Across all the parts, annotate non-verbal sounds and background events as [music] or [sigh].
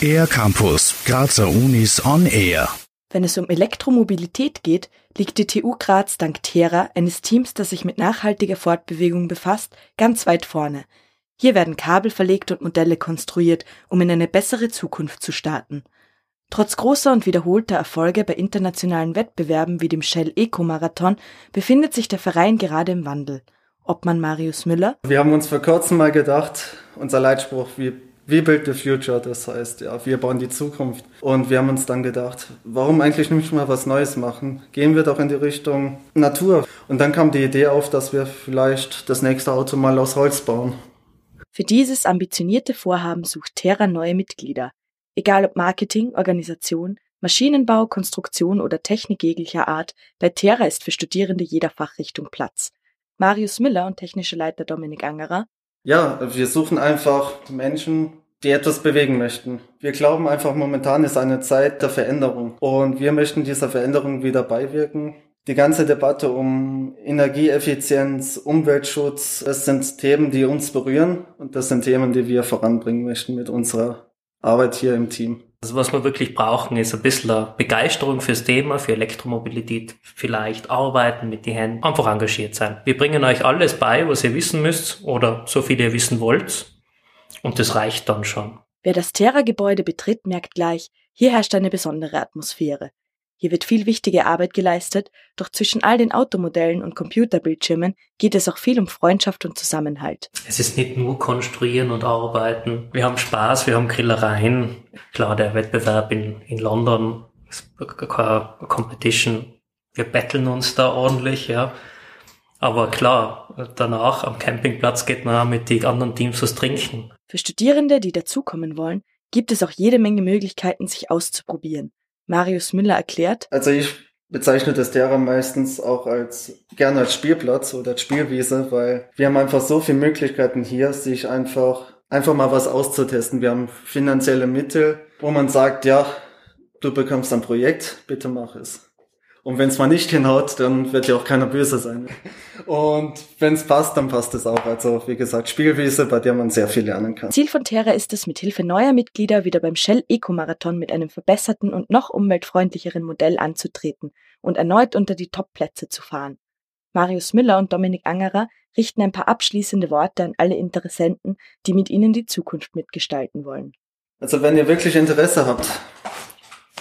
Air Campus, Grazer Unis on Air. Wenn es um Elektromobilität geht, liegt die TU Graz dank Terra, eines Teams, das sich mit nachhaltiger Fortbewegung befasst, ganz weit vorne. Hier werden Kabel verlegt und Modelle konstruiert, um in eine bessere Zukunft zu starten. Trotz großer und wiederholter Erfolge bei internationalen Wettbewerben wie dem Shell Eco Marathon befindet sich der Verein gerade im Wandel. Obmann Marius Müller. Wir haben uns vor kurzem mal gedacht, unser Leitspruch, wir We build the future, das heißt, ja, wir bauen die Zukunft. Und wir haben uns dann gedacht, warum eigentlich nicht mal was Neues machen? Gehen wir doch in die Richtung Natur. Und dann kam die Idee auf, dass wir vielleicht das nächste Auto mal aus Holz bauen. Für dieses ambitionierte Vorhaben sucht Terra neue Mitglieder. Egal ob Marketing, Organisation, Maschinenbau, Konstruktion oder Technik jeglicher Art, bei Terra ist für Studierende jeder Fachrichtung Platz. Marius Miller und technische Leiter Dominik Angerer ja, wir suchen einfach Menschen, die etwas bewegen möchten. Wir glauben einfach, momentan ist eine Zeit der Veränderung und wir möchten dieser Veränderung wieder beiwirken. Die ganze Debatte um Energieeffizienz, Umweltschutz, das sind Themen, die uns berühren und das sind Themen, die wir voranbringen möchten mit unserer Arbeit hier im Team. Also was wir wirklich brauchen, ist ein bisschen Begeisterung fürs Thema, für Elektromobilität, vielleicht arbeiten mit den Händen, einfach engagiert sein. Wir bringen euch alles bei, was ihr wissen müsst oder so viel ihr wissen wollt und das reicht dann schon. Wer das Terra-Gebäude betritt, merkt gleich, hier herrscht eine besondere Atmosphäre. Hier wird viel wichtige Arbeit geleistet, doch zwischen all den Automodellen und Computerbildschirmen geht es auch viel um Freundschaft und Zusammenhalt. Es ist nicht nur konstruieren und arbeiten. Wir haben Spaß, wir haben Grillereien. Klar, der Wettbewerb in, in London ist keine Competition. Wir betteln uns da ordentlich, ja. Aber klar, danach am Campingplatz geht man auch mit den anderen Teams was trinken. Für Studierende, die dazukommen wollen, gibt es auch jede Menge Möglichkeiten, sich auszuprobieren. Marius Müller erklärt. Also ich bezeichne das Terra meistens auch als gerne als Spielplatz oder als Spielwiese, weil wir haben einfach so viele Möglichkeiten hier, sich einfach einfach mal was auszutesten. Wir haben finanzielle Mittel, wo man sagt, ja, du bekommst ein Projekt, bitte mach es. Und wenn es mal nicht hinhaut, dann wird ja auch keiner böse sein. [laughs] Und wenn es passt, dann passt es auch. Also wie gesagt, Spielwiese, bei der man sehr viel lernen kann. Ziel von Terra ist es, mit Hilfe neuer Mitglieder wieder beim Shell Eco Marathon mit einem verbesserten und noch umweltfreundlicheren Modell anzutreten und erneut unter die Top-Plätze zu fahren. Marius Müller und Dominik Angerer richten ein paar abschließende Worte an alle Interessenten, die mit ihnen die Zukunft mitgestalten wollen. Also wenn ihr wirklich Interesse habt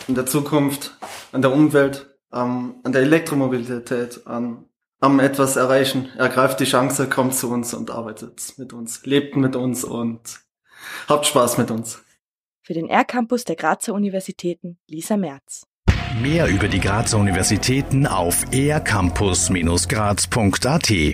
an der Zukunft, an der Umwelt, ähm, an der Elektromobilität, an, am etwas erreichen. Ergreift die Chance, kommt zu uns und arbeitet mit uns, lebt mit uns und habt Spaß mit uns. Für den R-Campus der Grazer Universitäten Lisa Merz. Mehr über die Grazer Universitäten auf ercampus-graz.at